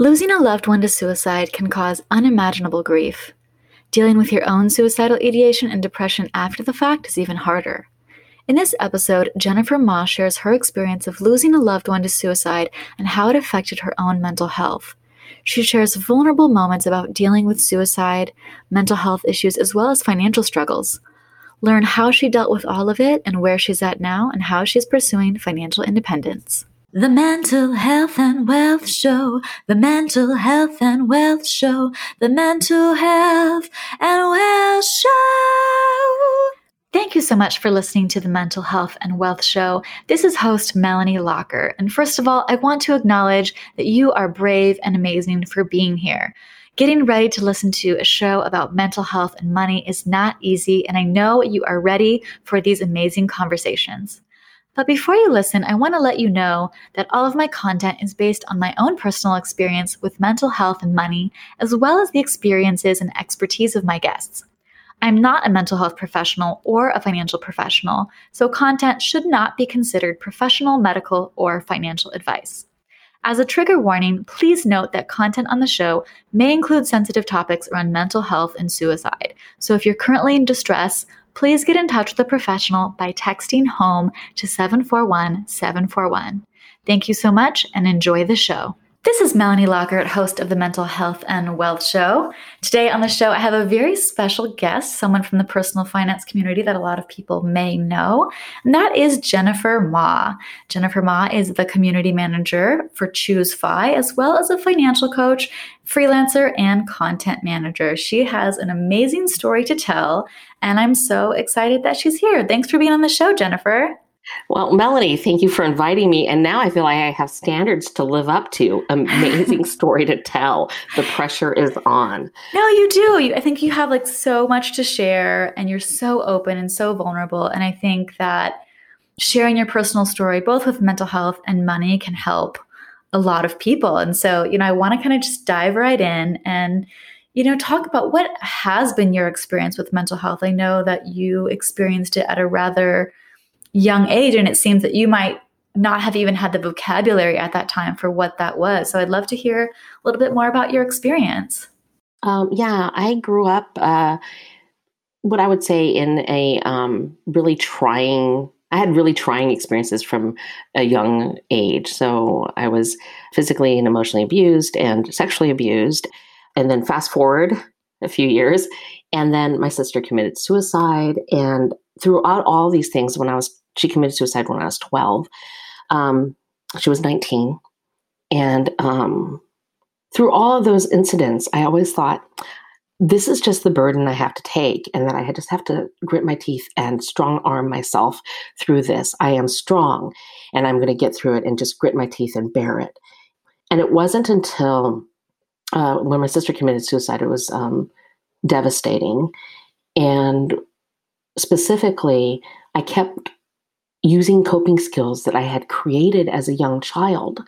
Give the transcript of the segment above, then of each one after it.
Losing a loved one to suicide can cause unimaginable grief. Dealing with your own suicidal ideation and depression after the fact is even harder. In this episode, Jennifer Mah shares her experience of losing a loved one to suicide and how it affected her own mental health. She shares vulnerable moments about dealing with suicide, mental health issues, as well as financial struggles. Learn how she dealt with all of it and where she's at now and how she's pursuing financial independence. The Mental Health and Wealth Show, the Mental Health and Wealth Show, the Mental Health and Wealth Show. Thank you so much for listening to the Mental Health and Wealth Show. This is host Melanie Lockert. And first of all, I want to acknowledge that you are brave and amazing for being here. Getting ready to listen to a show about mental health and money is not easy, and I know you are ready for these amazing conversations. But before you listen, I want to let you know that all of my content is based on my own personal experience with mental health and money, as well as the experiences and expertise of my guests. I'm not a mental health professional or a financial professional, so content should not be considered professional, medical, or financial advice. As a trigger warning, please note that content on the show may include sensitive topics around mental health and suicide. So if you're currently in distress, please get in touch with a professional by texting HOME to 741 741. Thank you so much and enjoy the show. This is Melanie Lockert, host of the Mental Health and Wealth Show. Today on the show, I have a very special guest, someone from the personal finance community that a lot of people may know, and that is Jennifer Mah. Jennifer Mah is the community manager for ChooseFI, as well as a financial coach, freelancer, and content manager. She has an amazing story to tell, and I'm so excited that she's here. Thanks for being on the show, Jennifer. Well, Melanie, thank you for inviting me. And now I feel like I have standards to live up to. Amazing story to tell. The pressure is on. No, you do. I think you have like so much to share and you're so open and so vulnerable. And I think that sharing your personal story, both with mental health and money, can help a lot of people. And so, you know, I want to kind of just dive right in and you know, talk about what has been your experience with mental health. I know that you experienced it at a rather young age and it seems that you might not have even had the vocabulary at that time for what that was. So i'd love to hear a little bit more about your experience. Um, yeah i grew up uh, what i would say in a um, really trying i had really trying experiences from a young age. So i was physically and emotionally abused and sexually abused and then fast forward a few years and then my sister committed suicide and throughout all these things when i was she committed suicide when I was 12. Um, she was 19. And um, through all of those incidents, I always thought, this is just the burden I have to take, and that I just have to grit my teeth and strong arm myself through this. I am strong, and I'm going to get through it and just grit my teeth and bear it. And it wasn't until uh, when my sister committed suicide, it was um, devastating. And specifically, I kept using coping skills that I had created as a young child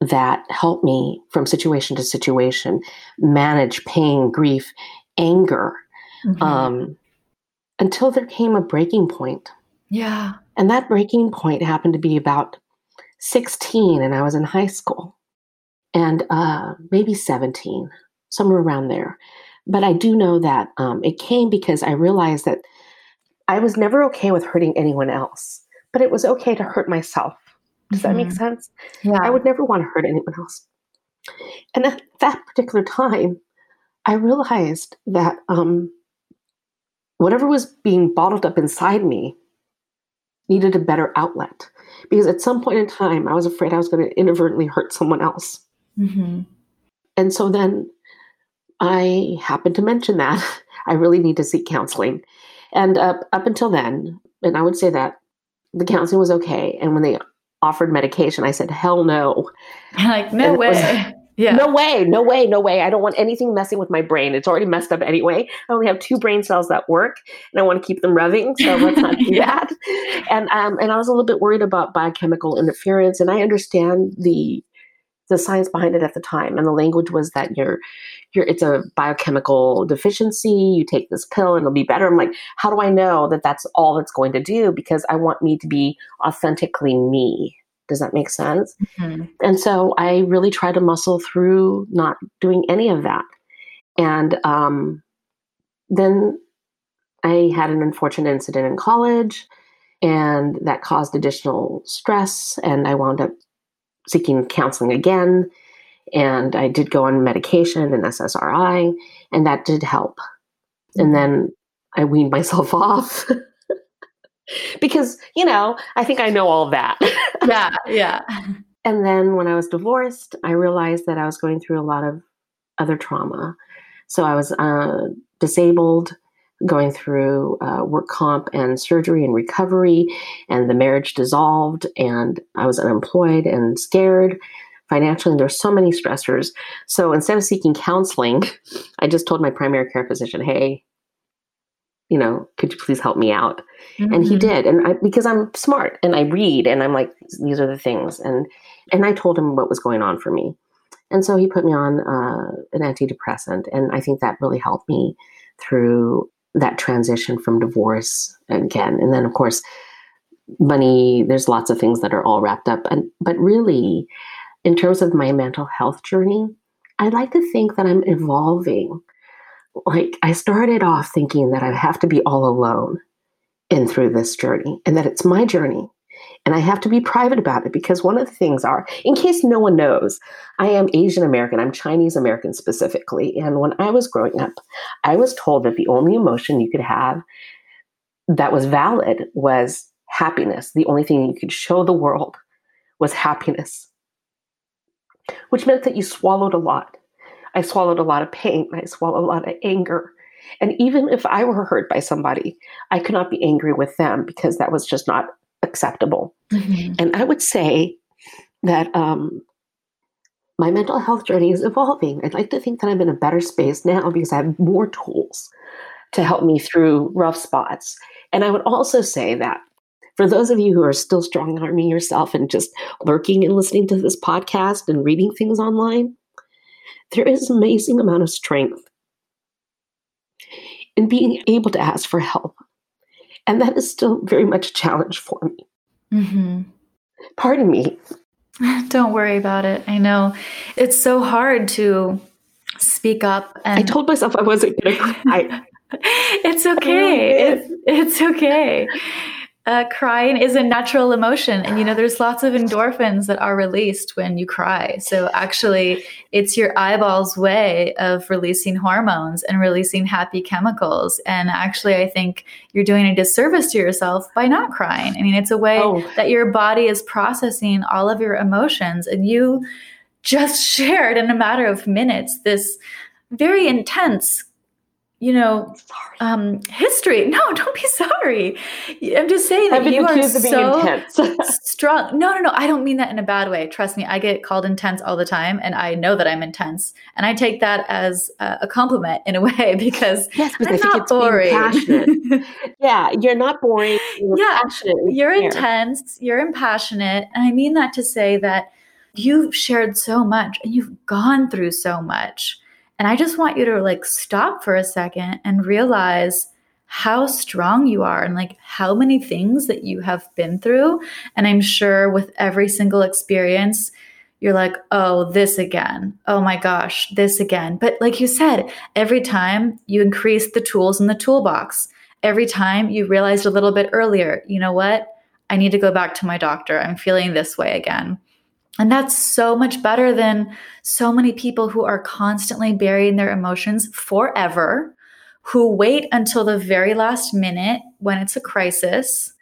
that helped me from situation to situation manage pain, grief, anger, mm-hmm. um, until there came a breaking point. Yeah. And that breaking point happened to be about 16, and I was in high school, and uh, maybe 17, somewhere around there. But I do know that um, it came because I realized that I was never okay with hurting anyone else, but it was okay to hurt myself. Does mm-hmm. that make mm-hmm. sense? Yeah. I would never want to hurt anyone else. And at that particular time, I realized that um, whatever was being bottled up inside me needed a better outlet. Because at some point in time, I was afraid I was going to inadvertently hurt someone else. Mm-hmm. And so then I happened to mention that I really need to seek counseling. And up up until then, and I would say that the counseling was okay. And when they offered medication, I said, "Hell no!" Like no way. Was, yeah. No way, no way, no way. I don't want anything messing with my brain. It's already messed up anyway. I only have two brain cells that work and I want to keep them revving. So let's not do yeah. that. And um, and I was a little bit worried about biochemical interference. And I understand the the science behind it at the time. And the language was that you're you're it's a biochemical deficiency. You take this pill and it'll be better. I'm like, how do I know that that's all it's going to do? Because I want me to be authentically me. Does that make sense? Mm-hmm. And so I really try to muscle through not doing any of that. And um, then I had an unfortunate incident in college, and that caused additional stress. And I wound up seeking counseling again. And I did go on medication and SSRI, and that did help. And mm-hmm. then I weaned myself off. because, you know, I think I know all that. yeah, yeah. And then when I was divorced, I realized that I was going through a lot of other trauma. So I was uh, disabled, going through uh, work comp and surgery and recovery, and the marriage dissolved, and I was unemployed and scared financially. And there's so many stressors. So instead of seeking counseling, I just told my primary care physician, "Hey, you know, could you please help me out?" Mm-hmm. And he mm-hmm. did, and I, because I'm smart and I read, and I'm like, these are the things, and and I told him what was going on for me. And so he put me on uh, an antidepressant. And I think that really helped me through that transition from divorce again. And then, of course, money, there's lots of things that are all wrapped up. And, but really, in terms of my mental health journey, I like to think that I'm evolving. Like, I started off thinking that I have to be all alone in through this journey and that it's my journey and I have to be private about it because one of the things are, in case no one knows, I am Asian American. I'm Chinese American specifically. And when I was growing up, I was told that the only emotion you could have that was valid was happiness. The only thing you could show the world was happiness, which meant that you swallowed a lot. I swallowed a lot of pain. I swallowed a lot of anger. And even if I were hurt by somebody, I could not be angry with them because that was just not acceptable. Mm-hmm. And I would say that um, my mental health journey is evolving. I'd like to think that I'm in a better space now because I have more tools to help me through rough spots. And I would also say that for those of you who are still strong arming yourself and just lurking and listening to this podcast and reading things online, there is an amazing amount of strength in being able to ask for help and that is still very much a challenge for me. Mm-hmm. Pardon me. Don't worry about it. I know it's so hard to speak up. And I told myself I wasn't going to cry. it's okay. It's, it's okay uh, crying is a natural emotion and you know there's lots of endorphins that are released when you cry. So actually it's your eyeballs way of releasing hormones and releasing happy chemicals. And actually i think you're doing a disservice to yourself by not crying. I mean it's a way oh. that your body is processing all of your emotions and you just shared in a matter of minutes this very intense you know, um, history. No, don't be sorry. I'm just saying that you are so strong. No, no, no. I don't mean that in a bad way. Trust me, I get called intense all the time, and I know that I'm intense, and I take that as a compliment in a way because yes, I'm I think not it's boring. passionate. yeah, you're not boring. You're yeah, you're intense. You're impassionate, and I mean that to say that you've shared so much and you've gone through so much and I just want you to like stop for a second and realize how strong you are and like how many things that you have been through. And I'm sure with every single experience, you're like, oh, this again. Oh my gosh, this again. But like you said, every time you increase the tools in the toolbox, every time you realized a little bit earlier, you know what? I need to go back to my doctor. I'm feeling this way again. And that's so much better than so many people who are constantly burying their emotions forever, who wait until the very last minute when it's a crisis.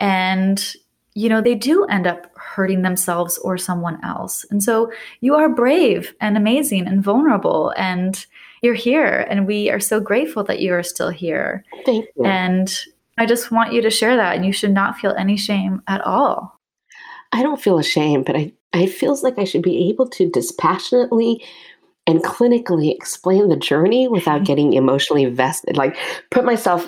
And, you know, they do end up hurting themselves or someone else. And so you are brave and amazing and vulnerable. And you're here. And we are so grateful that you are still here. Thank you. And I just want you to share that. And you should not feel any shame at all. I don't feel ashamed, but I it feels like I should be able to dispassionately and clinically explain the journey without getting emotionally vested, like put myself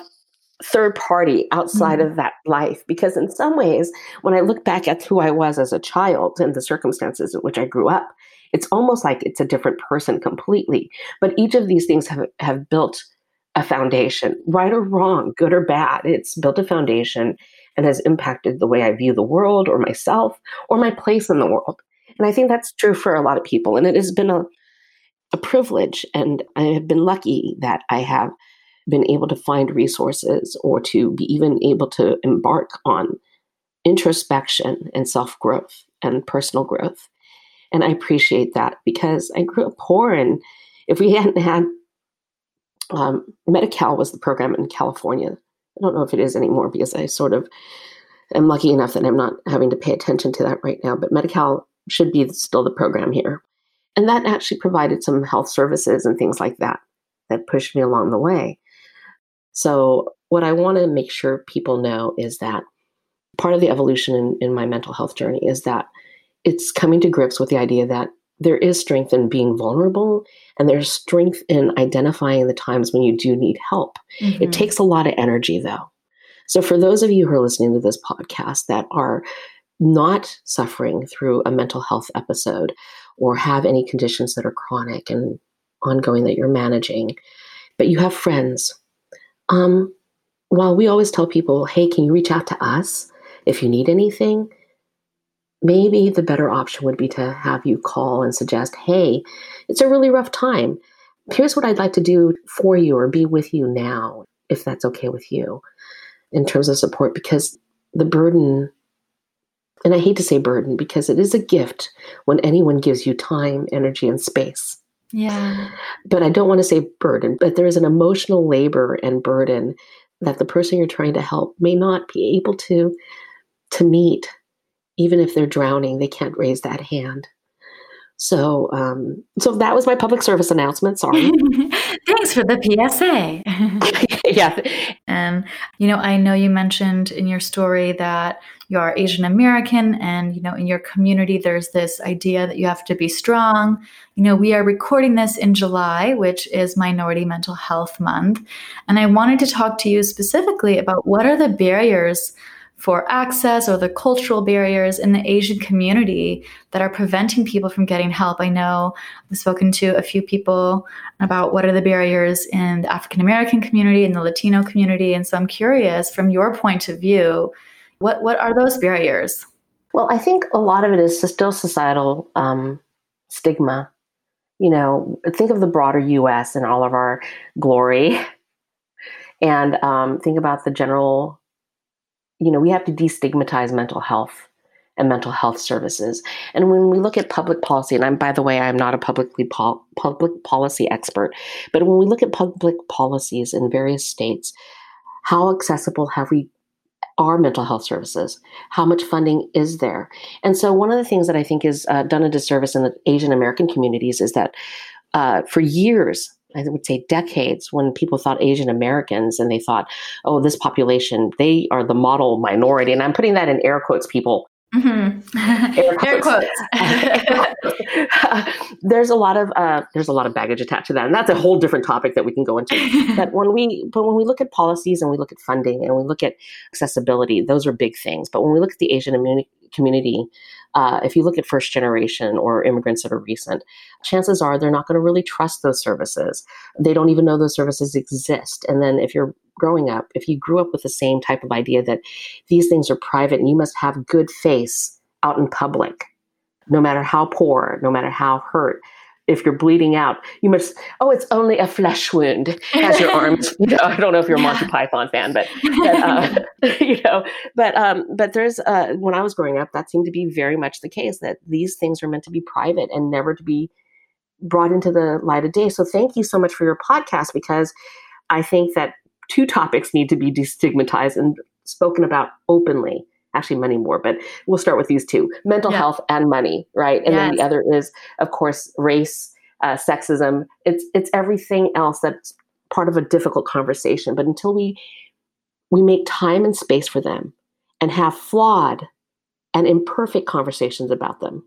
third party outside mm-hmm. of that life. Because in some ways, when I look back at who I was as a child and the circumstances in which I grew up, it's almost like it's a different person completely. But each of these things have, have built a foundation, right or wrong, good or bad. It's built a foundation and has impacted the way I view the world or myself or my place in the world. And I think that's true for a lot of people. And it has been a, a privilege. And I have been lucky that I have been able to find resources or to be even able to embark on introspection and self growth and personal growth. And I appreciate that because I grew up poor. And if we hadn't had um, Medi-Cal was the program in California. I don't know if it is anymore because I sort of am lucky enough that I'm not having to pay attention to that right now. But Medi-Cal should be still the program here. And that actually provided some health services and things like that that pushed me along the way. So, what I want to make sure people know is that part of the evolution in, in my mental health journey is that it's coming to grips with the idea that there is strength in being vulnerable and there's strength in identifying the times when you do need help. Mm-hmm. It takes a lot of energy though. So for those of you who are listening to this podcast that are not suffering through a mental health episode or have any conditions that are chronic and ongoing that you're managing, but you have friends, um, while we always tell people, hey, can you reach out to us if you need anything? Maybe the better option would be to have you call and suggest, hey, it's a really rough time. Here's what I'd like to do for you or be with you now, if that's okay with you, in terms of support, because the burden, and I hate to say burden because it is a gift when anyone gives you time, energy, and space. Yeah. But I don't want to say burden, but there is an emotional labor and burden that the person you're trying to help may not be able to to meet even if they're drowning, they can't raise that hand. So, um, so that was my public service announcement. Sorry. Thanks for the PSA. yeah. And, you know, I know you mentioned in your story that you are Asian American and, you know, in your community, there's this idea that you have to be strong. You know, we are recording this in July, which is Minority Mental Health Month. And I wanted to talk to you specifically about what are the barriers for access or the cultural barriers in the Asian community that are preventing people from getting help. I know I've spoken to a few people about what are the barriers in the African American community and the Latino community. And so I'm curious, from your point of view, what, what are those barriers? Well, I think a lot of it is still societal um, stigma. You know, think of the broader US and all of our glory, and um, think about the general you know, we have to destigmatize mental health and mental health services. And when we look at public policy, and I'm by the way, I'm not a publicly pol- public policy expert, but when we look at public policies in various states, how accessible have we are mental health services? How much funding is there? And so, one of the things that I think is uh, done a disservice in the Asian American communities is that uh, for years I would say decades when people thought Asian Americans and they thought, oh, this population, they are the model minority. And I'm putting that in air quotes, people. Mm-hmm. Air quotes. Air quotes. there's a lot of uh, there's a lot of baggage attached to that, and that's a whole different topic that we can go into. but when we but when we look at policies and we look at funding and we look at accessibility, those are big things. But when we look at the Asian community, uh, if you look at first generation or immigrants that are recent, chances are they're not going to really trust those services. They don't even know those services exist. And then if you're growing up, if you grew up with the same type of idea that these things are private and you must have good face out in public, no matter how poor, no matter how hurt, if you're bleeding out, you must, oh, it's only a flesh wound. Has your arms, you know, I don't know if you're a Monty Python fan, but, but uh, you know, but, um, but there's, uh, when I was growing up, that seemed to be very much the case that these things are meant to be private and never to be brought into the light of day. So thank you so much for your podcast because I think that two topics need to be destigmatized and spoken about openly actually many more, but we'll start with these two mental yeah. health and money, right? And yes. then the other is, of course, race, uh, sexism. It's it's everything else that's part of a difficult conversation. But until we we make time and space for them and have flawed and imperfect conversations about them,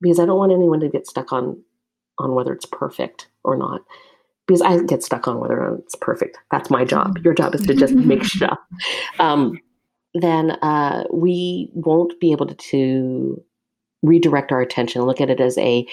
because I don't want anyone to get stuck on on whether it's perfect or not. Because I get stuck on whether or not it's perfect. That's my job. Your job is to just make sure. Um, then uh, we won't be able to, to redirect our attention, look at it as a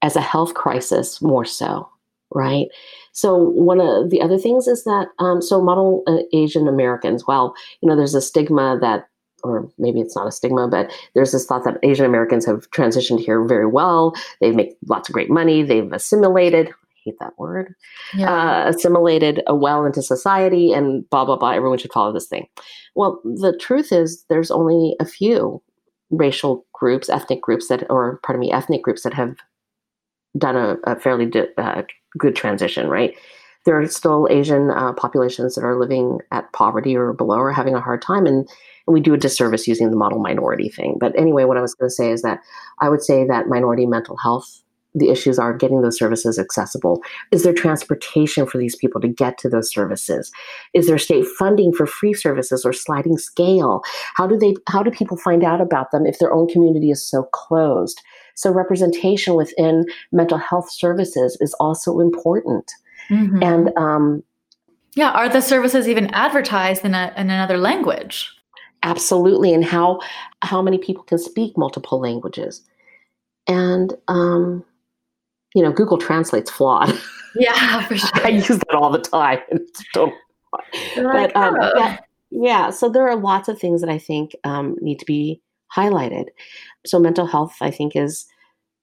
as a health crisis more so right? So one of the other things is that um, so model uh, Asian Americans. Well, you know, there's a stigma that, or maybe it's not a stigma, but there's this thought that Asian Americans have transitioned here very well. They make lots of great money. They've assimilated. Hate that word. Yeah. Uh, assimilated uh, well into society, and blah blah blah. Everyone should follow this thing. Well, the truth is, there's only a few racial groups, ethnic groups that, or pardon me, ethnic groups that have done a, a fairly di- uh, good transition, right? There are still Asian uh, populations that are living at poverty or below or having a hard time, and, and we do a disservice using the model minority thing. But anyway, what I was going to say is that I would say that minority mental health the issues are getting those services accessible. Is there transportation for these people to get to those services? Is there state funding for free services or sliding scale? How do they how do people find out about them if their own community is so closed? So representation within mental health services is also important. Mm-hmm. And um, yeah, are the services even advertised in, a, in another language? Absolutely, and how how many people can speak multiple languages? And um, you know, Google Translate's flawed. Yeah, for sure. I use that all the time. Totally but um, oh. yeah, yeah, so there are lots of things that I think um, need to be highlighted. So mental health, I think, is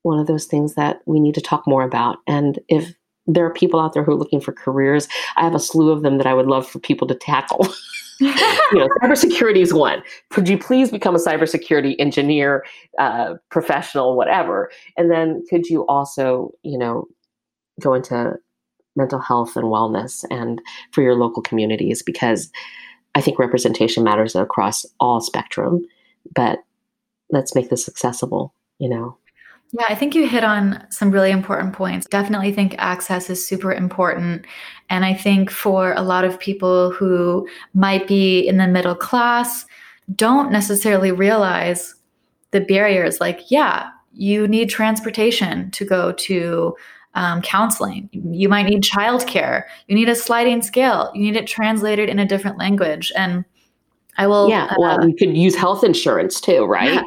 one of those things that we need to talk more about. And if there are people out there who are looking for careers, I have a slew of them that I would love for people to tackle. you know, cybersecurity is one. Could you please become a cybersecurity engineer, uh, professional, whatever? And then could you also, you know, go into mental health and wellness and for your local communities because I think representation matters across all spectrum. But let's make this accessible, you know. Yeah, I think you hit on some really important points. Definitely think access is super important. And I think for a lot of people who might be in the middle class, don't necessarily realize the barriers. Like, yeah, you need transportation to go to um, counseling. You might need childcare. You need a sliding scale. You need it translated in a different language. And I will. Yeah, well, uh, you could use health insurance too, right? Yeah.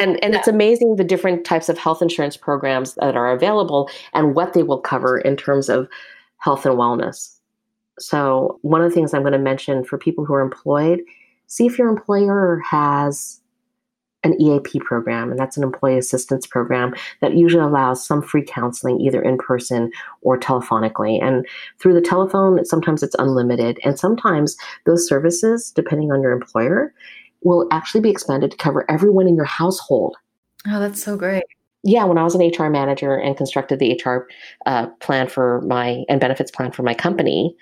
And and yeah. it's amazing the different types of health insurance programs that are available and what they will cover in terms of health and wellness. So one of the things I'm going to mention for people who are employed, see if your employer has an EAP program, and that's an employee assistance program that usually allows some free counseling either in person or telephonically. And through the telephone, sometimes it's unlimited, and sometimes those services, depending on your employer, will actually be expanded to cover everyone in your household. Oh, that's so great. Yeah, when I was an HR manager and constructed the HR uh, plan for my and benefits plan for my company,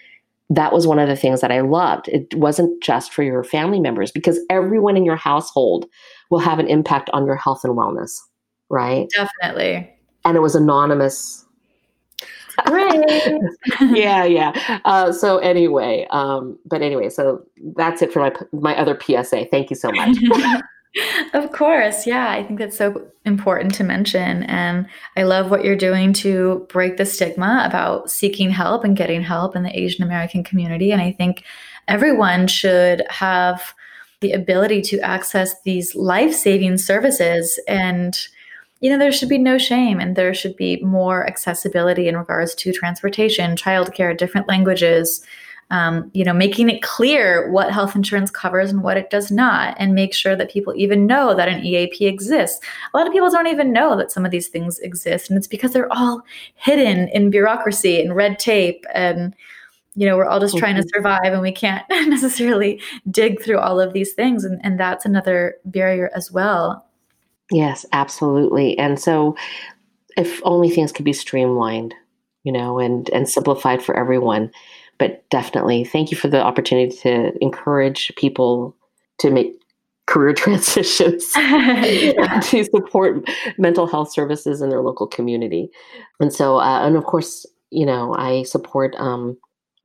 that was one of the things that I loved. It wasn't just for your family members because everyone in your household will have an impact on your health and wellness, right? Definitely. And it was anonymous. Right. yeah, yeah. Uh, so anyway, um, but anyway, so that's it for my my other PSA. Thank you so much. of course. Yeah, I think that's so important to mention. And I love what you're doing to break the stigma about seeking help and getting help in the Asian American community. And I think everyone should have the ability to access these life saving services. And, you know, there should be no shame and there should be more accessibility in regards to transportation, childcare, different languages um, you know, making it clear what health insurance covers and what it does not, and make sure that people even know that an EAP exists. A lot of people don't even know that some of these things exist, and it's because they're all hidden in bureaucracy and red tape and you know we're all just trying to survive and we can't necessarily dig through all of these things and, and that's another barrier as well. Yes absolutely. And so if only things could be streamlined you know and and simplified for everyone but definitely thank you for the opportunity to encourage people to make career transitions to support mental health services in their local community. And so uh, and of course you know i support um,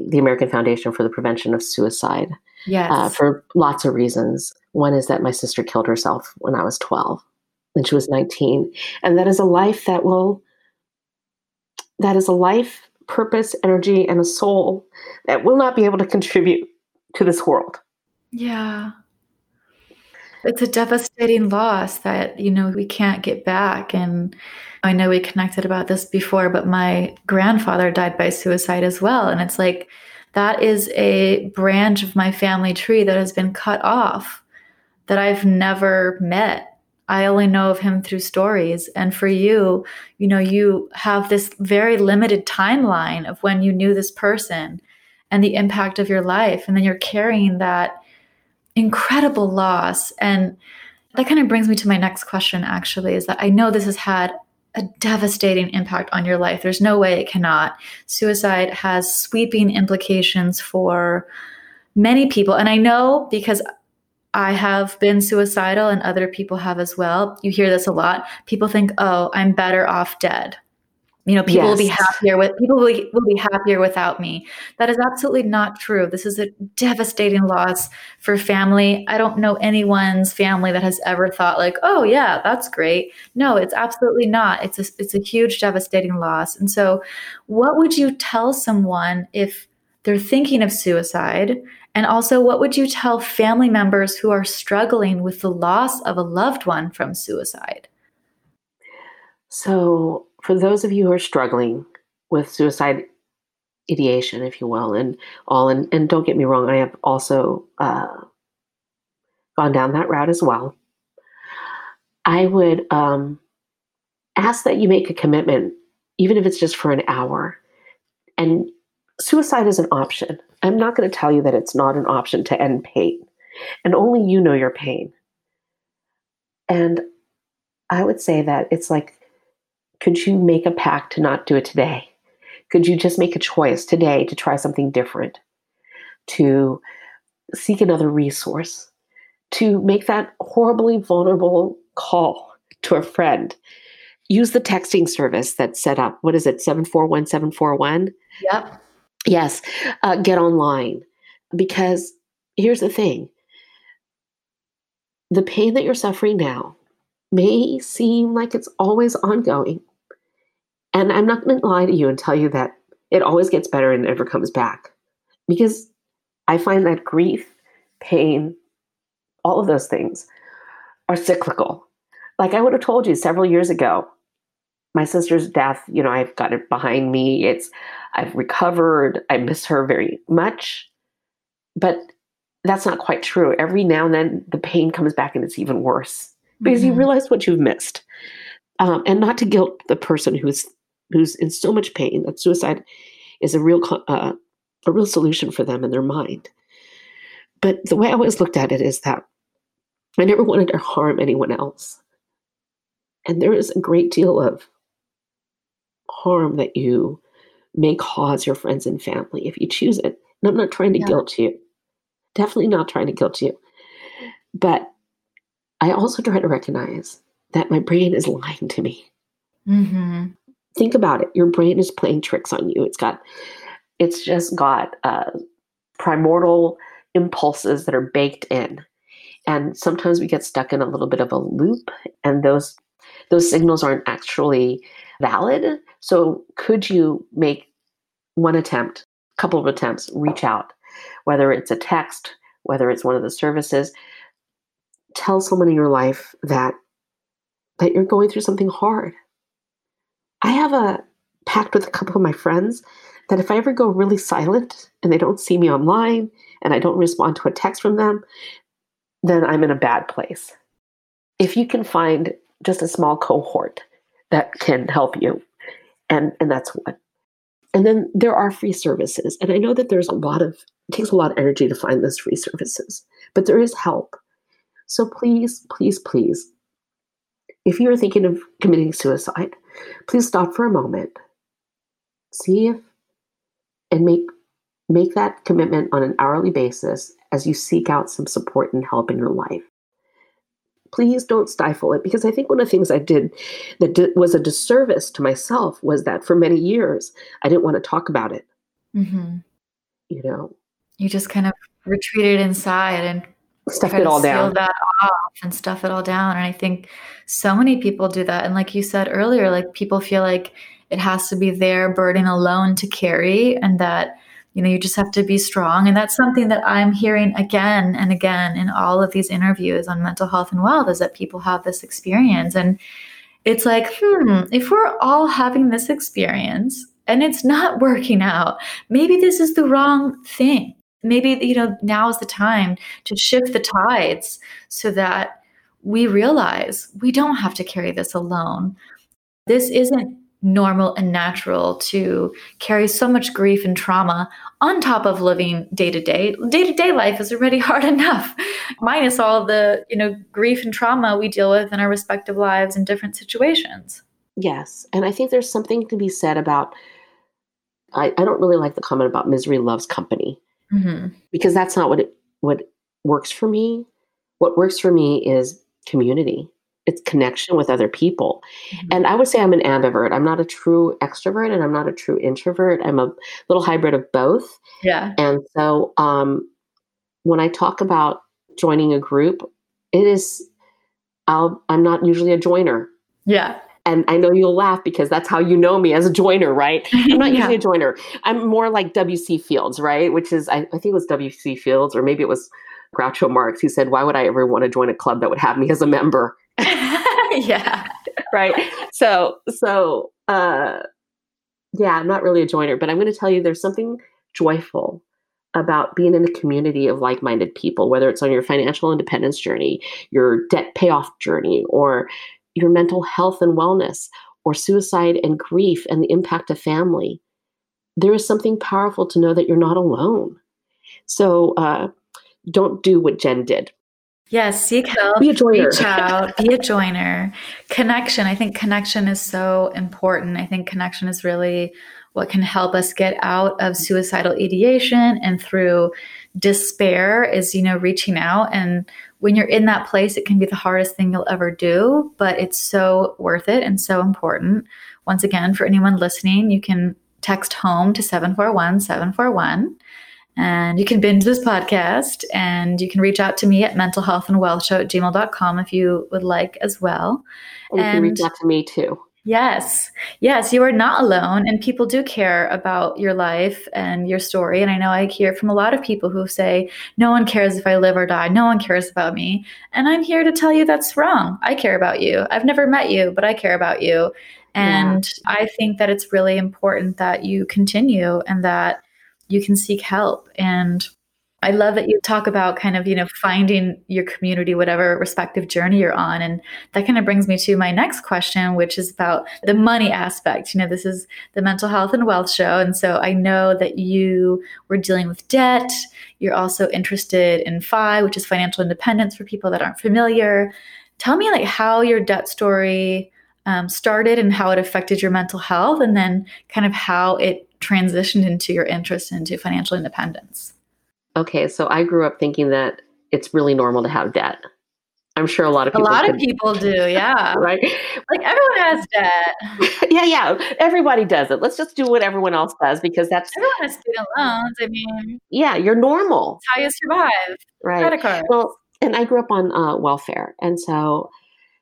the american foundation for the prevention of suicide uh, yes. Uh, for lots of reasons one is that my sister killed herself when i was 12 and she was 19 and that is a life that will that is a life purpose, energy, and a soul that will not be able to contribute to this world. Yeah. It's a devastating loss that, you know, we can't get back. And I know we connected about this before, but my grandfather died by suicide as well. And it's like, that is a branch of my family tree that has been cut off that I've never met. I only know of him through stories. And for you, you know, you have this very limited timeline of when you knew this person and the impact of your life. And then you're carrying that incredible loss. And that kind of brings me to my next question, actually, is that I know this has had a devastating impact on your life. There's no way it cannot. Suicide has sweeping implications for many people. And I know because I have been suicidal and other people have as well. You hear this a lot. People think, oh, I'm better off dead you know people yes. will be happier with people will be, will be happier without me. That is absolutely not true. This is a devastating loss for family. I don't know anyone's family that has ever thought like oh yeah that's great. No it's absolutely not. It's a, it's a huge devastating loss. And so what would you tell someone if they're thinking of suicide? And also what would you tell family members who are struggling with the loss of a loved one from suicide? So for those of you who are struggling with suicide ideation, if you will, and all, and, and don't get me wrong, I have also uh, gone down that route as well. I would um, ask that you make a commitment, even if it's just for an hour. And suicide is an option. I'm not going to tell you that it's not an option to end pain, and only you know your pain. And I would say that it's like could you make a pact to not do it today? Could you just make a choice today to try something different? To seek another resource? To make that horribly vulnerable call to a friend? Use the texting service that's set up. What is it? 741 741? Yep. Yes. Uh, get online. Because here's the thing the pain that you're suffering now may seem like it's always ongoing, and I'm not going to lie to you and tell you that it always gets better and never comes back. Because I find that grief, pain, all of those things are cyclical. Like I would have told you several years ago, my sister's death, you know, I've got it behind me. It's I've recovered. I miss her very much. But that's not quite true. Every now and then the pain comes back and it's even worse because mm-hmm. you realize what you've missed. Um, and not to guilt the person who's who's in so much pain that suicide is a real uh, a real solution for them in their mind. But the way I always looked at it is that I never wanted to harm anyone else. And there is a great deal of harm that you may cause your friends and family if you choose it. And I'm not trying to yeah. guilt you. Definitely not trying to guilt you. But I also try to recognize that my brain is lying to me. Mm-hmm think about it. Your brain is playing tricks on you. It's got it's just got uh, primordial impulses that are baked in. And sometimes we get stuck in a little bit of a loop and those those signals aren't actually valid. So could you make one attempt a couple of attempts reach out whether it's a text whether it's one of the services tell someone in your life that that you're going through something hard I have a pact with a couple of my friends that if I ever go really silent and they don't see me online and I don't respond to a text from them, then I'm in a bad place. If you can find just a small cohort that can help you, and, and that's what. And then there are free services. And I know that there's a lot of, it takes a lot of energy to find those free services, but there is help. So please, please, please, if you're thinking of committing suicide, please stop for a moment. See if and make make that commitment on an hourly basis as you seek out some support and help in your life. Please don't stifle it because I think one of the things I did that did, was a disservice to myself was that for many years I didn't want to talk about it. Mm-hmm. You know, you just kind of retreated inside and stuffed it all down that off and stuff it all down and i think so many people do that and like you said earlier like people feel like it has to be their burden alone to carry and that you know you just have to be strong and that's something that i'm hearing again and again in all of these interviews on mental health and wealth is that people have this experience and it's like hmm if we're all having this experience and it's not working out maybe this is the wrong thing maybe you know now is the time to shift the tides so that we realize we don't have to carry this alone this isn't normal and natural to carry so much grief and trauma on top of living day to day. Day to day life is already hard enough, minus all the you know grief and trauma we deal with in our respective lives in different situations. Yes, and I think there's something to be said about. I, I don't really like the comment about misery loves company mm-hmm. because that's not what it what works for me. What works for me is community it's connection with other people. Mm-hmm. And I would say I'm an ambivert. I'm not a true extrovert and I'm not a true introvert. I'm a little hybrid of both. Yeah. And so um, when I talk about joining a group, it is I'll I'm not usually a joiner. Yeah. And I know you'll laugh because that's how you know me as a joiner, right? I'm not yeah. usually a joiner. I'm more like W.C. Fields, right? Which is, I, I think it was W.C. Fields, or maybe it was Groucho Marx. He said, Why would I ever want to join a club that would have me as a member? yeah. Right. So, so, uh, yeah, I'm not really a joiner, but I'm going to tell you there's something joyful about being in a community of like minded people, whether it's on your financial independence journey, your debt payoff journey, or your mental health and wellness, or suicide and grief and the impact of family. There is something powerful to know that you're not alone. So uh, don't do what Jen did. Yes, seek help. Be a joiner. Reach out. Be a joiner. Connection. I think connection is so important. I think connection is really what can help us get out of suicidal ideation and through despair is, you know, reaching out. And when you're in that place, it can be the hardest thing you'll ever do, but it's so worth it and so important. Once again, for anyone listening, you can text home to 741 741 and you can binge this podcast and you can reach out to me at mentalhealthandwealthshow at gmail.com if you would like as well. And, and you can reach out to me too. Yes. Yes, you are not alone. And people do care about your life and your story. And I know I hear from a lot of people who say, no one cares if I live or die. No one cares about me. And I'm here to tell you that's wrong. I care about you. I've never met you, but I care about you. And yeah. I think that it's really important that you continue and that you can seek help. And I love that you talk about kind of, you know, finding your community, whatever respective journey you're on. And that kind of brings me to my next question, which is about the money aspect. You know, this is the mental health and wealth show. And so I know that you were dealing with debt. You're also interested in FI, which is financial independence for people that aren't familiar. Tell me like how your debt story um, started and how it affected your mental health, and then kind of how it transitioned into your interest into financial independence? Okay, so I grew up thinking that it's really normal to have debt. I'm sure a lot of people. A lot could, of people do, yeah. right? Like everyone has debt. yeah, yeah. Everybody does it. Let's just do what everyone else does because that's. Everyone has student loans. I mean. Yeah, you're normal. That's how you survive. Right. Credit cards. Well, and I grew up on uh, welfare, and so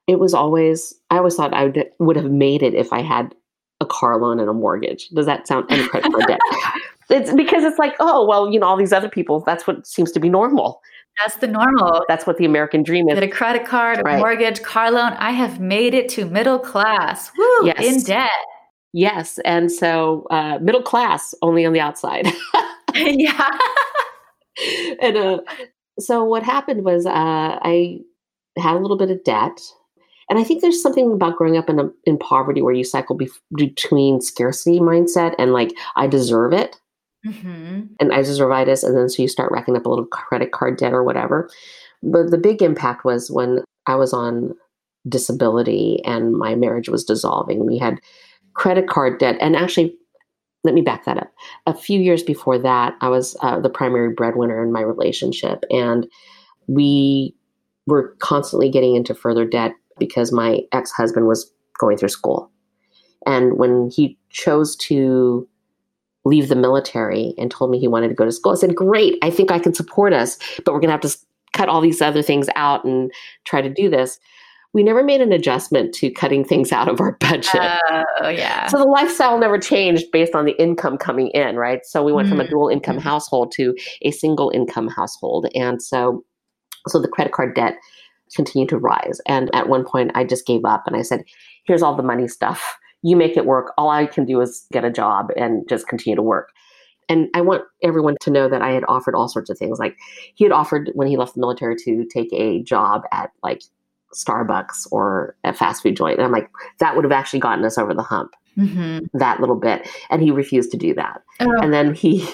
it was always. I always thought I would would have made it if I had a car loan and a mortgage. Does that sound any credit card debt? It's because it's like, oh, well, you know, all these other people, that's what seems to be normal. That's the normal. That's what the American dream is. Get a credit card, a right. mortgage, car loan. I have made it to middle class. Woo, yes. in debt. Yes. And so uh, middle class only on the outside. yeah. and uh, so what happened was uh, I had a little bit of debt and I think there's something about growing up in a, in poverty where you cycle be- between scarcity mindset and like I deserve it, mm-hmm. and I deservitis, and then so you start racking up a little credit card debt or whatever. But the big impact was when I was on disability and my marriage was dissolving. We had credit card debt, and actually, let me back that up. A few years before that, I was uh, the primary breadwinner in my relationship, and we were constantly getting into further debt because my ex husband was going through school. And when he chose to leave the military and told me he wanted to go to school, I said, Great, I think I can support us, but we're going to have to cut all these other things out and try to do this. we never made an adjustment to cutting things out of our budget. Oh, yeah. So the lifestyle never changed based on the income coming in, right? So we went from a Mm. dual income Mhm. household to a single income household. And so so the credit card debt continued to rise. And at one point I just gave up and I said, here's all the money stuff. You make it work. All I can do is get a job and just continue to work. And I want everyone to know that I had offered all sorts of things. Like he had offered when he left the military to take a job at like Starbucks or a fast food joint. And I'm like, that would have actually gotten us over the hump Mhm. that little bit. And he refused to do that. Oh, And then he,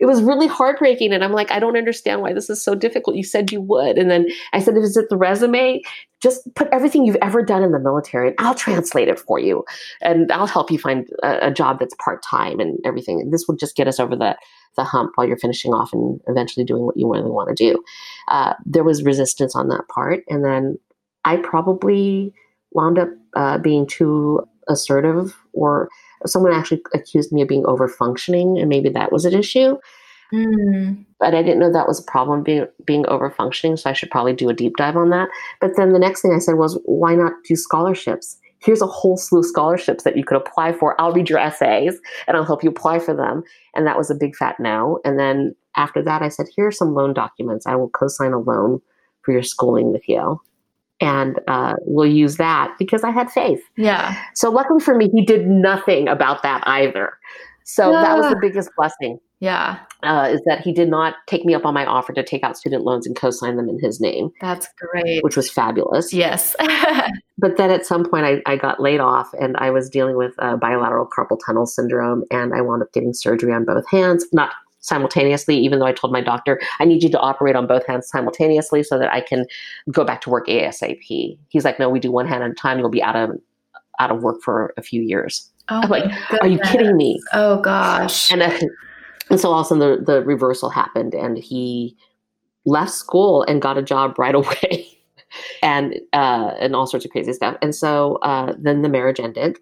it was really heartbreaking. And I'm like, I don't understand why this is so difficult. You said you would. And then I said, is it the resume? Just put everything you've ever done in the military and I'll translate it for you. And I'll help you find a, a job that's part time and everything. And this will just get us over the, the hump while you're finishing off and eventually doing what you really want to do. Uh, there was resistance on that part. And then I probably wound up uh, being too assertive or someone actually accused me of being over functioning and maybe that was an issue. Mm. but i didn't know that was a problem being being over functioning so i should probably do a deep dive on that. But then the next thing i said was why not do scholarships? Here's a whole slew of scholarships that you could apply for. I'll read your essays and i'll help you apply for them. And that was a big fat no. And then after that i said here are some loan documents. I will co-sign a loan for your schooling with you and uh, we'll use that because i had faith Yeah. so luckily for me, he did nothing about that either. So that was the Ah. biggest blessing. Yeah. Uh, is that he did not take me up on my offer to take out student loans and co-sign them in his name, That's great. which was fabulous. Yes. But then at some point, I, I got laid off, and I was dealing with uh, bilateral carpal tunnel syndrome, and I wound up getting surgery on both hands, not simultaneously. Even though I told my doctor, I need you to operate on both hands simultaneously so that I can go back to work ASAP. He's like, No, we do one hand at a time. You'll be out of out of work for a few years. oh, I'm like, my Are you kidding me? Oh gosh. and, uh, and so all of a sudden the, the reversal happened and he left school and got a job right away and uh, and all sorts of crazy stuff and so uh, then the marriage ended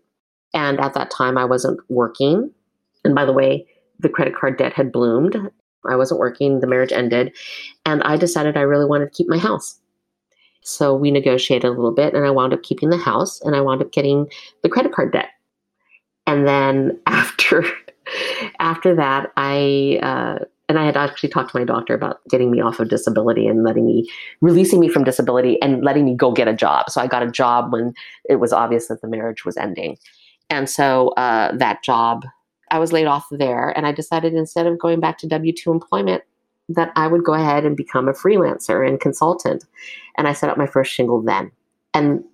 and at that time i wasn't working and by the way the credit card debt had bloomed. I wasn't working the marriage ended and i decided i really wanted to keep my house. So we negotiated a little bit and i wound up keeping the house and i wound up getting the credit card debt. And then after after that i uh, and i had actually talked to my doctor about getting me off of disability and letting me releasing me from disability and letting me go get a job. So i got a job when it was obvious that the marriage was ending. And so uh, that job i was laid off there and i decided instead of going back to w2 employment that i would go ahead and become a freelancer and consultant and i set up my first shingle then and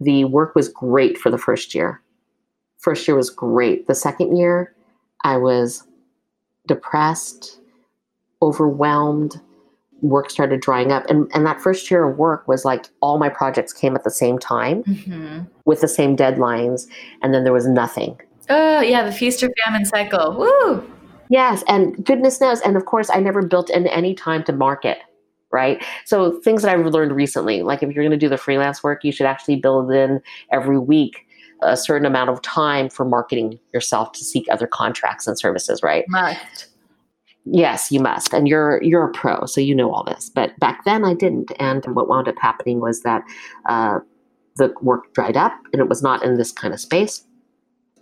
the work was great for the first year first year was great. The second year, I was depressed, overwhelmed. Work started drying up. And, and that first year of work was like all my projects came at the same time hmm with the same deadlines. And then there was nothing. Oh yeah, the feast or famine cycle. Woo. Yes. And goodness knows. And of course, I never built in any time to market. Right. So things that I've learned recently, like if you're going to do the freelance work, you should actually build in every week a certain amount of time for marketing yourself to seek other contracts and services, right? Must. Yes, you must. And you're you're a pro, so you know all this. But back then I didn't. And what wound up happening was that uh, the work dried up and it was not in this kind of space.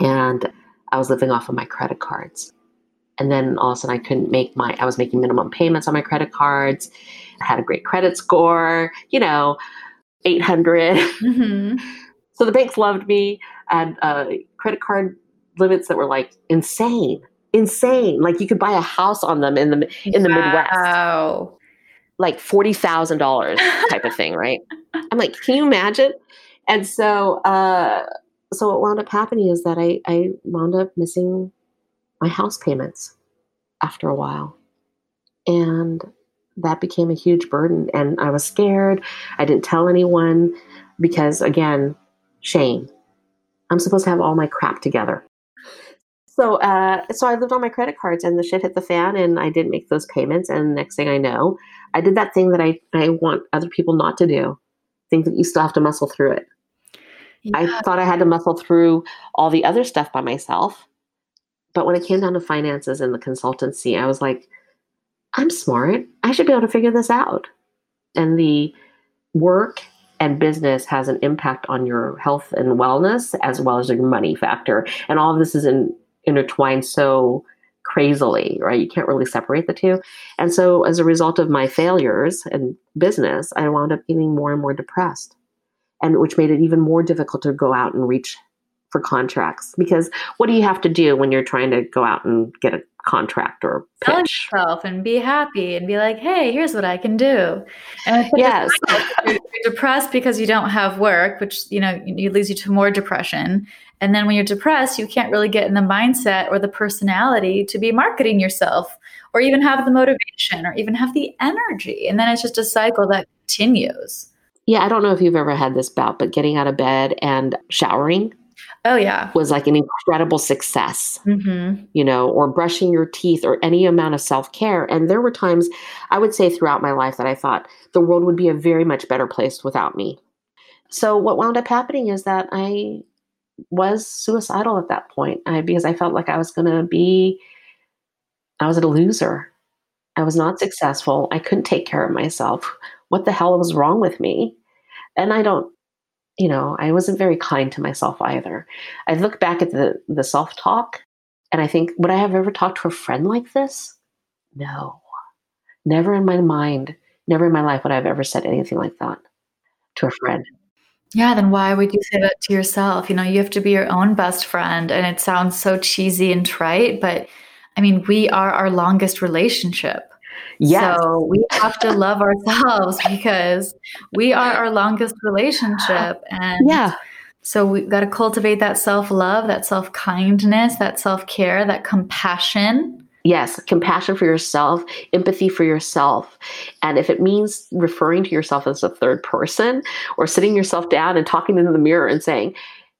And I was living off of my credit cards. And then all of a sudden I couldn't make my I was making minimum payments on my credit cards. I had a great credit score, you know, 800. hmm So the banks loved me. and uh, credit card limits that were like insane, insane. Like you could buy a house on them in the in the Midwest, Wow. like forty thousand dollars type of thing, right? I'm like, can you imagine? And so, uh, so what wound up happening is that I I wound up missing my house payments after a while, and that became a huge burden. And I was scared. I didn't tell anyone because again shame. I'm supposed to have all my crap together. So, uh, so I lived on my credit cards, and the shit hit the fan, and I didn't make those payments. And next thing I know, I did that thing that I I want other people not to do. Think that you still have to muscle through it. I thought I had to muscle through all the other stuff by myself, but when it came down to finances and the consultancy, I was like, I'm smart. I should be able to figure this out. And the work and business has an impact on your health and wellness as well as your money factor. And all of this is in, intertwined so crazily, right? You can't really separate the two. And so as a result of my failures in business, I wound up getting more and more depressed. And which made it even more difficult to go out and reach for contracts because what do you have to do when you're trying to go out and get a contract or pitch? yourself and be happy and be like, hey, here's what I can do. And Yes. you're, you're depressed because you don't have work, which you know leads you to more depression. And then when you're depressed, you can't really get in the mindset or the personality to be marketing yourself, or even have the motivation, or even have the energy. And then it's just a cycle that continues. Yeah, I don't know if you've ever had this bout, but getting out of bed and showering Oh yeah. was like an incredible success. Mm-hmm. you know, or brushing your teeth or any amount of self care. And there were times I would say throughout my life that I thought the world would be a very much better place without me. So what wound up happening is that I was suicidal at that point I, because I felt like I was going to be, I was a loser. I was not successful. I couldn't take care of myself. What the hell was wrong with me? And I don't, you know, I wasn't very kind to myself either. I look back at the the self talk and I think, would I have ever talked to a friend like this? No. Never in my mind, never in my life would I have ever said anything like that to a friend. Yeah, then why would you say that to yourself? You know, you have to be your own best friend. And it sounds so cheesy and trite, but I mean, we are our longest relationship. Yes. So we have to love ourselves because we are our longest relationship. And yeah. so we've got to cultivate that self love, that self kindness, that self care, that compassion. Yes. Compassion for yourself, empathy for yourself. And if it means referring to yourself as a third person or sitting yourself down and talking into the mirror and saying,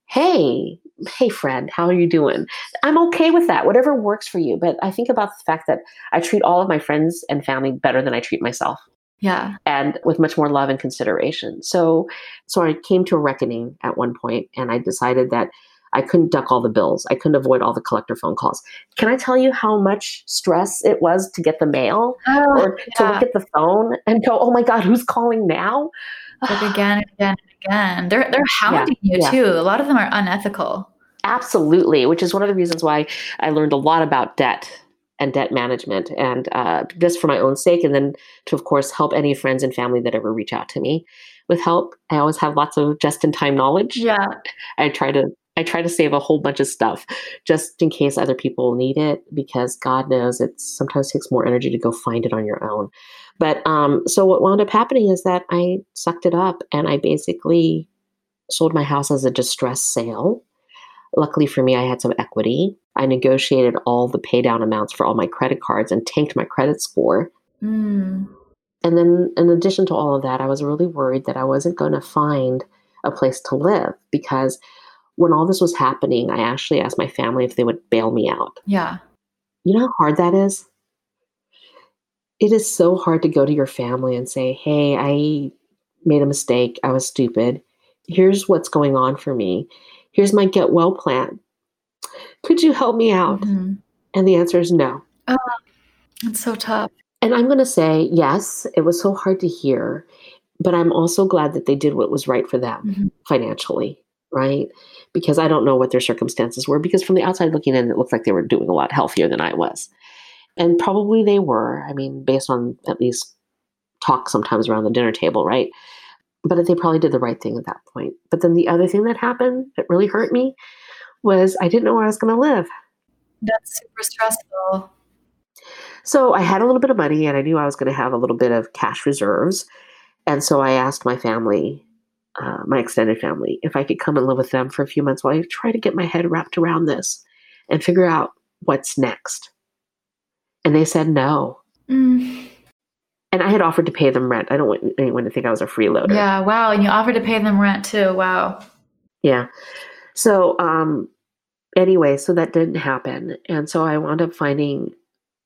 Hey, hey, friend, how are you doing? I'm okay with that, whatever works for you. But I think about the fact that I treat all of my friends and family better than I treat myself. Yeah. and with much more love and consideration. So so I came to a reckoning at one point and I decided that I couldn't duck all the bills. I couldn't avoid all the collector phone calls. Can I tell you how much stress it was to get the mail oh, or to look at the phone and go, "Oh my god, who's calling now?" Like again and again again. They're they're hounding you yeah. too. A lot of them are unethical. Absolutely, which is one of the reasons why I learned a lot about debt and debt management, and uh, just for my own sake, and then to, of course, help any friends and family that ever reach out to me with help. I always have lots of just-in-time knowledge. Yeah. I try to I try to save a whole bunch of stuff just in case other people need it because God knows it sometimes takes more energy to go find it on your own. But um, so what wound up happening is that I sucked it up and I basically sold my house as a distress sale. Luckily for me, I had some equity. I negotiated all the pay down amounts for all my credit cards and tanked my credit score. Mm. And then, in addition to all of that, I was really worried that I wasn't going to find a place to live because when all this was happening, I actually asked my family if they would bail me out. Yeah. You know how hard that is? It is so hard to go to your family and say, hey, I made a mistake. I was stupid. Here's what's going on for me. Here's my get well plan. Could you help me out? Mhm. And the answer is no. It's so tough. And I'm going to say, yes, it was so hard to hear, but I'm also glad that they did what was right for them Mhm. financially, right? Because I don't know what their circumstances were, because from the outside looking in, it looked like they were doing a lot healthier than I was. And probably they were, I mean, based on at least talk sometimes around the dinner table, right? But they probably did the right thing at that point. But then the other thing that happened that really hurt me was I didn't know where I was going to live. That's super stressful. So I had a little bit of money and I knew I was going to have a little bit of cash reserves. And so I asked my family, uh, my extended family, if I could come and live with them for a few months while I try to get my head wrapped around this and figure out what's next. And they said no. Mm. And I had offered to pay them rent. I don't want anyone to think I was a freeloader. Yeah. Wow. And you offered to pay them rent too. Wow. Yeah. So, um, anyway, so that didn't happen. And so I wound up finding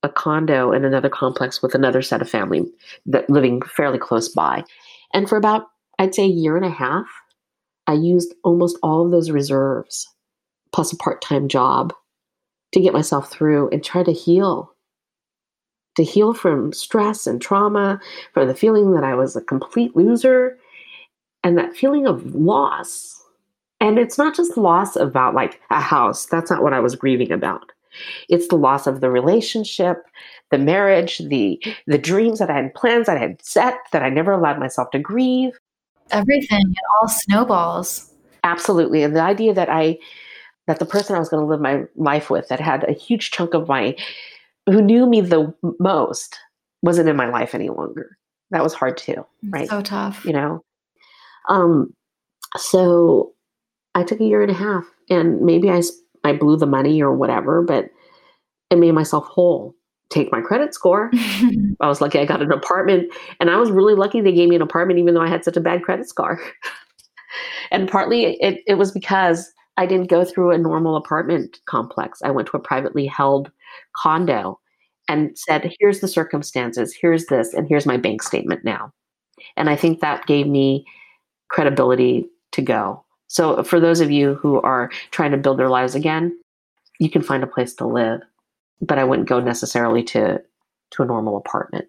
a condo in another complex with another set of family that living fairly close by. And for about, I'd say a year and a half, I used almost all of those reserves plus a part-time job to get myself through and try to heal. To heal from stress and trauma, from the feeling that I was a complete loser. and that feeling of loss. And it's not just loss about like a house. That's not what I was grieving about. It's the loss of the relationship, the marriage, the the dreams that I had plans that I had set that I never allowed myself to grieve. Everything, it all snowballs. Absolutely. And the idea that I that the person I was going to live my life with that had a huge chunk of my who knew me the most wasn't in my life any longer. That was hard too, right? So tough. You know. Um so I took a year and a half and maybe I I blew the money or whatever, but it made myself whole. Take my credit score. I was lucky I got an apartment, and I was really lucky they gave me an apartment even though I had such a bad credit score. and partly it, it was because I didn't go through a normal apartment complex. I went to a privately held condo and said, here's the circumstances, here's this, and here's my bank statement now. And I think that gave me credibility to go. So, for those of you who are trying to build their lives again, you can find a place to live, but I wouldn't go necessarily to to a normal apartment.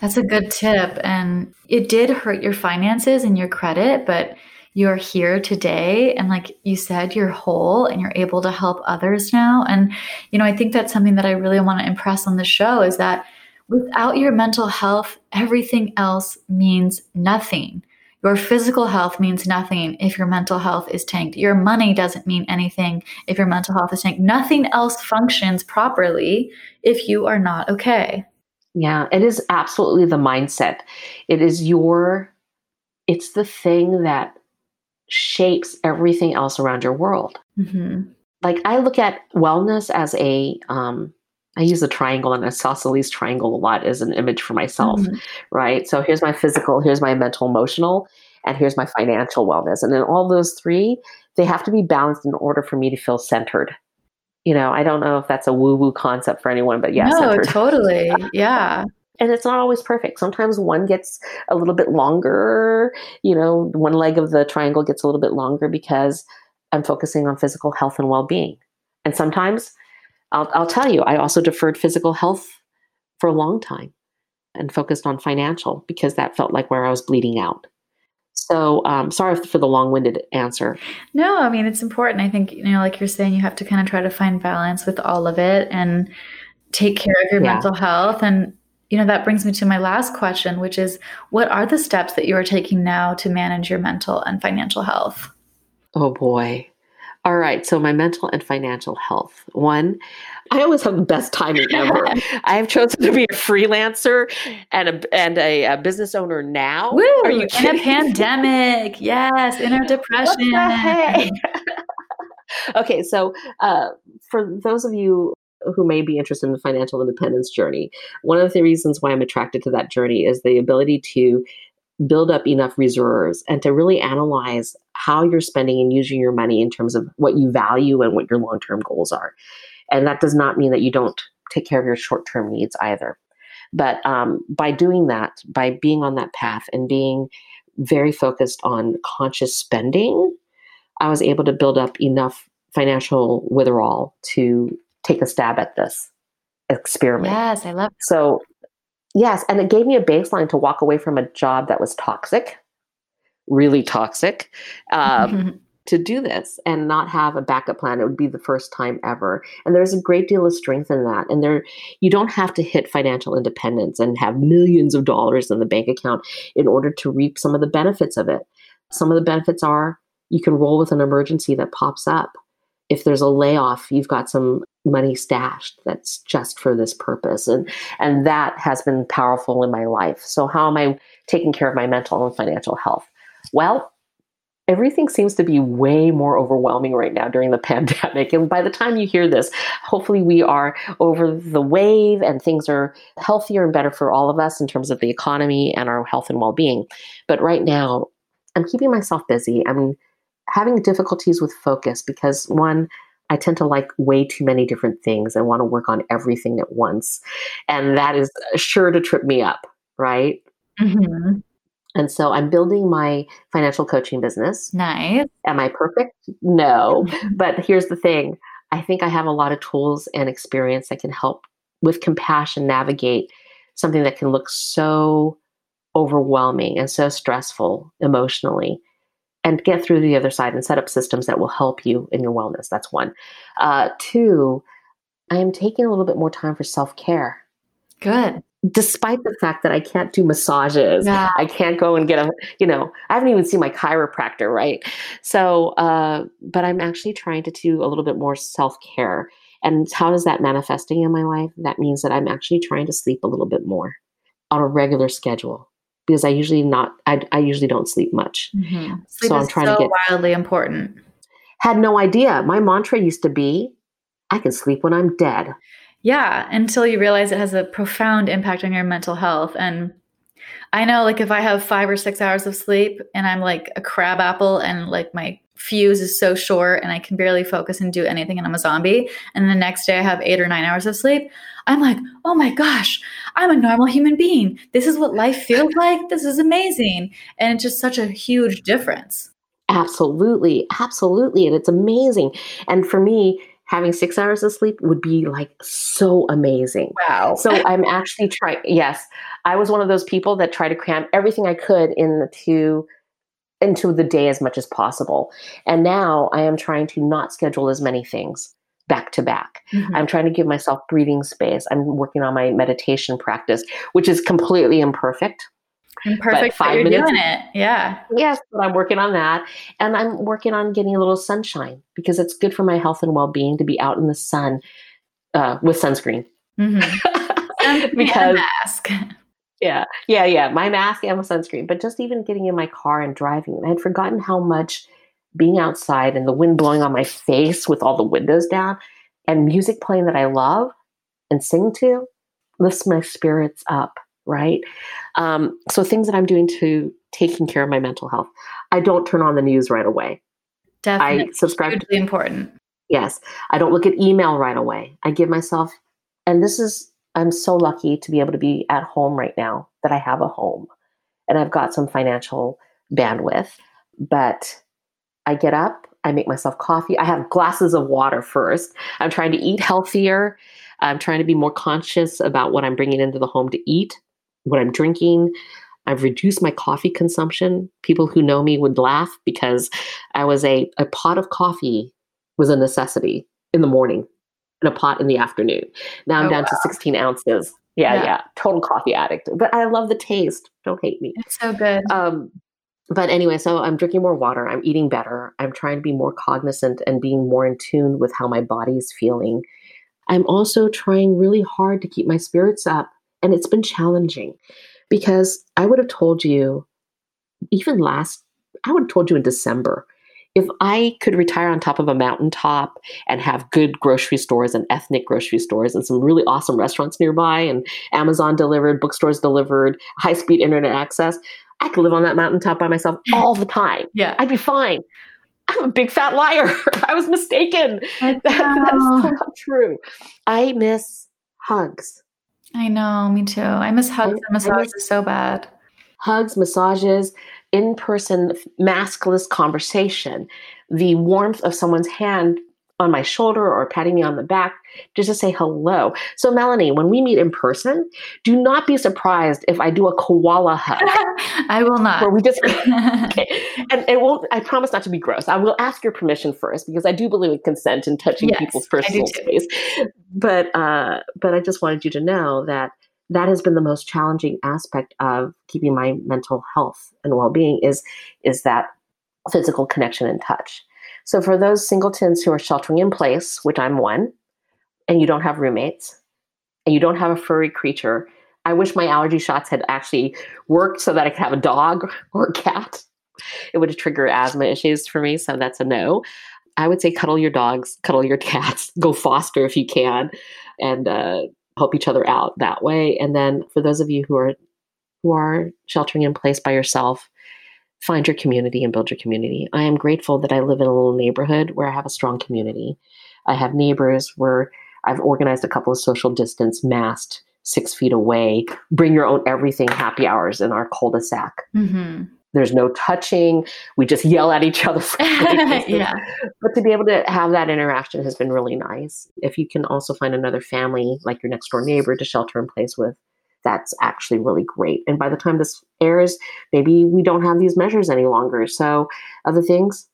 That's a good tip, and it did hurt your finances and your credit, but you're here today and like you said you're whole and you're able to help others now and you know i think that's something that i really want to impress on the show is that without your mental health everything else means nothing your physical health means nothing if your mental health is tanked. Your money doesn't mean anything if your mental health is tanked. Nothing else functions properly if you are not okay. Yeah, it is absolutely the mindset. It is your, it's the thing that shapes everything else around your world. Mm-hmm. Like I look at wellness as a, um, I use the triangle and isosceles triangle a lot as an image for myself, mm-hmm. right? So here's my physical, here's my mental, emotional, and here's my financial wellness. And then all those three, they have to be balanced in order for me to feel centered. You know, I don't know if that's a woo woo concept for anyone, but yes, yeah, no, centered. totally, yeah. And it's not always perfect. Sometimes one gets a little bit longer. You know, one leg of the triangle gets a little bit longer because I'm focusing on physical health and well being. And sometimes I'll, I'll tell you, I also deferred physical health for a long time and focused on financial because that felt like where I was bleeding out. So um, sorry for the long-winded answer. No, I mean it's important. I think you know, like you're saying, you have to kind of try to find balance with all of it and take care of your yeah. mental health. And you know that brings me to my last question, which is, what are the steps that you are taking now to manage your mental and financial health? Oh boy, all right, so my mental and financial health. One, I always have the best timing ever. I have chosen to be a freelancer and a and a, a business owner now. Woo, Are you in a pandemic? Yes, in a depression. okay, so uh, for those of you who may be interested in the financial independence journey, one of the reasons why I'm attracted to that journey is the ability to build up enough reserves and to really analyze how you're spending and using your money in terms of what you value and what your long term goals are. And that does not mean that you don't take care of your short term needs either. But um, by doing that, by being on that path and being very focused on conscious spending, I was able to build up enough financial withdrawal to take a stab at this experiment. Yes, I love. That. So Yes, and it gave me a baseline to walk away from a job that was toxic, really toxic, um, to do this and not have a backup plan. It would be the first time ever, and there's a great deal of strength in that. And there, you don't have to hit financial independence and have millions of dollars in the bank account in order to reap some of the benefits of it. Some of the benefits are you can roll with an emergency that pops up if there's a layoff, you've got some money stashed that's just for this purpose. And and that has been powerful in my life. So how am I taking care of my mental and financial health? Well, everything seems to be way more overwhelming right now during the pandemic. And by the time you hear this, hopefully we are over the wave and things are healthier and better for all of us in terms of the economy and our health and well-being. But right now, I'm keeping myself busy. I'm having difficulties with focus because one, I tend to like way too many different things and want to work on everything at once. And that is sure to trip me up, right? Mm-hmm. And so I'm building my financial coaching business. Nice. Am I perfect? No. but here's the thing I think I have a lot of tools and experience that can help with compassion navigate something that can look so overwhelming and so stressful emotionally and get through the other side and set up systems that will help you in your wellness. That's one. Uh, two, I am taking a little bit more time for self care. Good. Despite the fact that I can't do massages, Yeah. I can't go and get a, you know, I haven't even seen my chiropractor, right? So, uh, but I'm actually trying to do a little bit more self care. And how does that manifesting in my life? That means that I'm actually trying to sleep a little bit more on a regular schedule because I usually not, I, I usually don't sleep much. Mhm. Sleep So I'm trying to so get- wildly important. Had no idea. My mantra used to be, I can sleep when I'm dead. Yeah, until you realize it has a profound impact on your mental health. And I know, like, if I have five or six hours of sleep and I'm like a crab apple and like my fuse is so short and I can barely focus and do anything and I'm a zombie, and the next day I have eight or nine hours of sleep, I'm like, oh my gosh, I'm a normal human being. This is what life feels like. This is amazing. And it's just such a huge difference. Absolutely, absolutely. And it's amazing. And for me, having six hours of sleep would be like so amazing. Wow. So I'm actually trying, yes, I was one of those people that tried to cram everything I could into into the day as much as possible. And now I am trying to not schedule as many things back to back. Mhm. I'm trying to give myself breathing space. I'm working on my meditation practice, which is completely imperfect. And perfect five that you're minutes- doing it. Yeah. Yes, but I'm working on that. And I'm working on getting a little sunshine because it's good for my health and well being to be out in the sun uh, with sunscreen. Mm-hmm. because, mask. Yeah, yeah, yeah, my mask and my sunscreen. But just even getting in my car and driving, I had forgotten how much being outside and the wind blowing on my face with all the windows down and music playing that I love and sing to lifts my spirits up, right? Um, so things that I'm doing to taking care of my mental health. I don't turn on the news right away. Definitely. I subscribe to hugely important. Yes. I don't look at email right away. I give myself, and this is, I'm so lucky to be able to be at home right now that I have a home and I've got some financial bandwidth. But I get up, I make myself coffee, I have glasses of water first. I'm trying to eat healthier. I'm trying to be more conscious about what I'm bringing into the home to eat, what I'm drinking. I've reduced my coffee consumption. People who know me would laugh because I was a, a pot of coffee was a necessity in the morning and a pot in the afternoon. Now I'm Oh, down to 16 ounces. Yeah, Yeah. yeah, total coffee addict. But I love the taste. Don't hate me. It's so good. Um, but anyway, so I'm drinking more water. I'm eating better. I'm trying to be more cognizant and being more in tune with how my body is feeling. I'm also trying really hard to keep my spirits up. And it's been challenging because I would have told you, even last, I would have told you in December, if I could retire on top of a mountaintop and have good grocery stores and ethnic grocery stores and some really awesome restaurants nearby and Amazon delivered, bookstores delivered, high speed internet access, I could live on that mountaintop by myself all the time. yeah. I'd be fine. I'm a big fat liar. I was mistaken. I That, that is not true. I miss hugs. I know, me too. I miss hugs I- and massages miss- so bad. Hugs, massages, in person, maskless conversation, the warmth of someone's hand on my shoulder or patting me on the back just to say hello. So, Melanie, when we meet in person, do not be surprised if I do a koala hug I will not. where we just okay. And it won't, I promise not to be gross. I will ask your permission first because I do believe in consent and touching Yes, people's personal space. But uh, but I just wanted you to know that that has been the most challenging aspect of keeping my mental health and well-being is is that physical connection and touch. So for those singletons who are sheltering in place, which I'm one, and you don't have roommates, and you don't have a furry creature, I wish my allergy shots had actually worked so that I could have a dog or a cat. It would trigger asthma issues for me, so that's a no. I would say cuddle your dogs, cuddle your cats, go foster if you can, and uh, help each other out that way. And then for those of you who are who are sheltering in place by yourself, find your community and build your community. I am grateful that I live in a little neighborhood where I have a strong community. I have neighbors where I've organized a couple of social distance masked six feet away, bring your own everything happy hours in our cul-de-sac. hmm There's no touching. We just yell at each other. Yeah. But to be able to have that interaction has been really nice. If you can also find another family, like your next door neighbor, to shelter in place with, that's actually really great. And by the time this airs, maybe we don't have these measures any longer. So, other things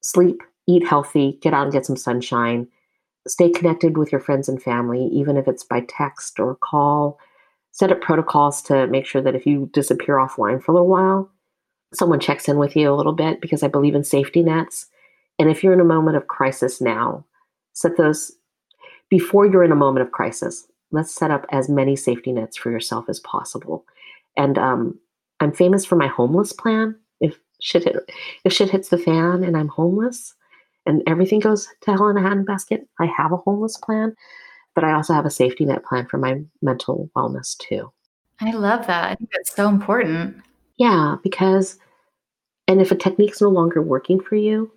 sleep, eat healthy, get out and get some sunshine, stay connected with your friends and family, even if it's by text or call. Set up protocols to make sure that if you disappear offline for a little while, someone checks in with you a little bit because I believe in safety nets. And if you're in a moment of crisis now, set those before you're in a moment of crisis. Let's set up as many safety nets for yourself as possible. And um, I'm famous for my homeless plan. If shit hit, if shit hits the fan and I'm homeless, and everything goes to hell in a handbasket, I have a homeless plan but I also have a safety net plan for my mental wellness too. I love that. I think that's so important. Yeah, because, and if a technique's no longer working for you,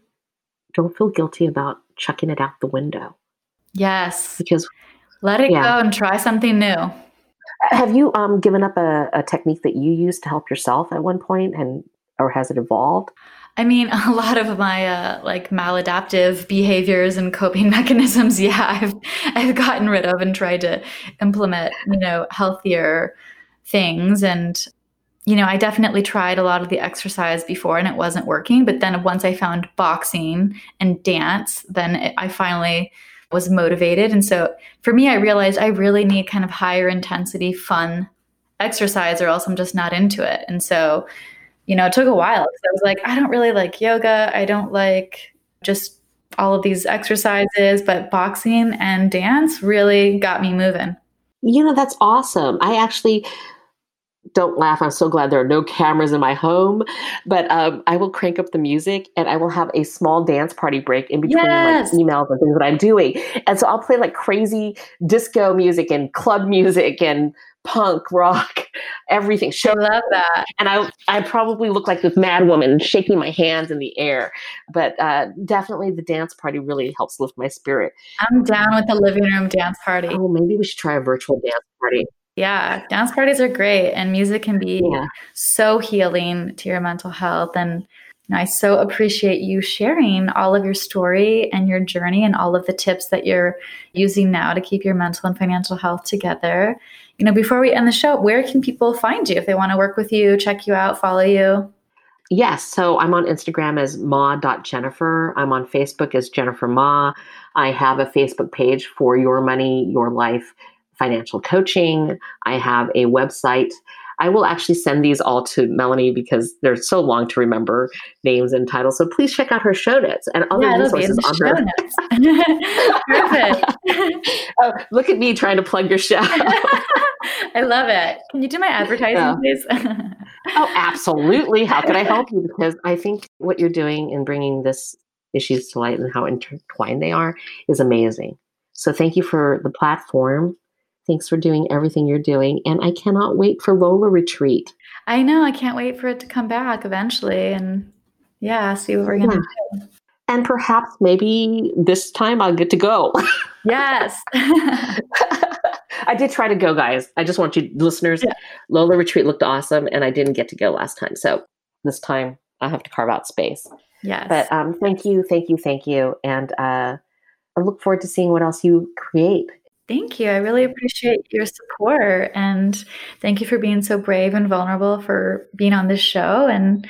don't feel guilty about chucking it out the window. Yes. Because let it yeah. go and try something new. Have you um, given up a, a technique that you used to help yourself at one point and or has it evolved? I mean, a lot of my uh, like maladaptive behaviors and coping mechanisms, yeah, I've I've gotten rid of and tried to implement, you know, healthier things. And you know, I definitely tried a lot of the exercise before, and it wasn't working. But then once I found boxing and dance, then it, I finally was motivated. And so for me, I realized I really need kind of higher intensity, fun exercise, or else I'm just not into it. And so you know, it took a while I was like, I don't really like yoga. I don't like just all of these exercises, but boxing and dance really got me moving. You know, that's awesome. I actually don't laugh. I'm so glad there are no cameras in my home, but um, I will crank up the music and I will have a small dance party break in between yes. like emails and things that I'm doing. And so I'll play like crazy disco music and club music and punk rock, everything. I love that. And I, I probably look like this mad woman shaking my hands in the air. But uh, definitely the dance party really helps lift my spirit. I'm down with the living room dance party. Oh, maybe we should try a virtual dance party. Yeah, dance parties are great, and music can be yeah. so healing to your mental health. And I so appreciate you sharing all of your story and your journey and all of the tips that you're using now to keep your mental and financial health together you know, before we end the show, where can people find you if they want to work with you, check you out, follow you? Yes. So I'm on Instagram as ma.jennifer. I'm on Facebook as Jennifer Mah. I have a Facebook page for Your Money, Your Life Financial Coaching. I have a website I will actually send these all to Melanie because they're so long to remember names and titles. So please check out her show notes and other yeah, resources on her. Perfect. oh, look at me trying to plug your show. I love it. Can you do my advertising, yeah. please? oh, absolutely. How can I help you? Because I think what you're doing in bringing this issues to light and how intertwined they are is amazing. So thank you for the platform Thanks for doing everything you're doing. And I cannot wait for Lola Retreat. I know. I can't wait for it to come back eventually and yeah, see what we're going to yeah. do. And perhaps maybe this time I'll get to go. Yes. I did try to go, guys. I just want you listeners. Yeah. Lola Retreat looked awesome and I didn't get to go last time. So this time I have to carve out space. Yes. But um, thank you, thank you, thank you. And uh, I look forward to seeing what else you create Thank you. I really appreciate your support and thank you for being so brave and vulnerable for being on this show. And,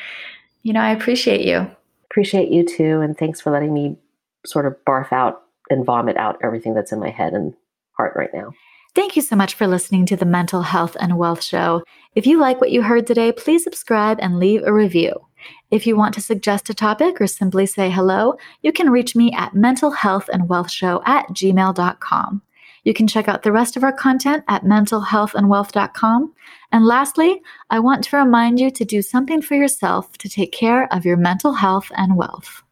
you know, I appreciate you. Appreciate you too. And thanks for letting me sort of barf out and vomit out everything that's in my head and heart right now. Thank you so much for listening to the Mental Health and Wealth Show. If you like what you heard today, please subscribe and leave a review. If you want to suggest a topic or simply say hello, you can reach me at mentalhealthandwealthshow at gmail.com. You can check out the rest of our content at mentalhealthandwealth.com. And lastly, I want to remind you to do something for yourself to take care of your mental health and wealth.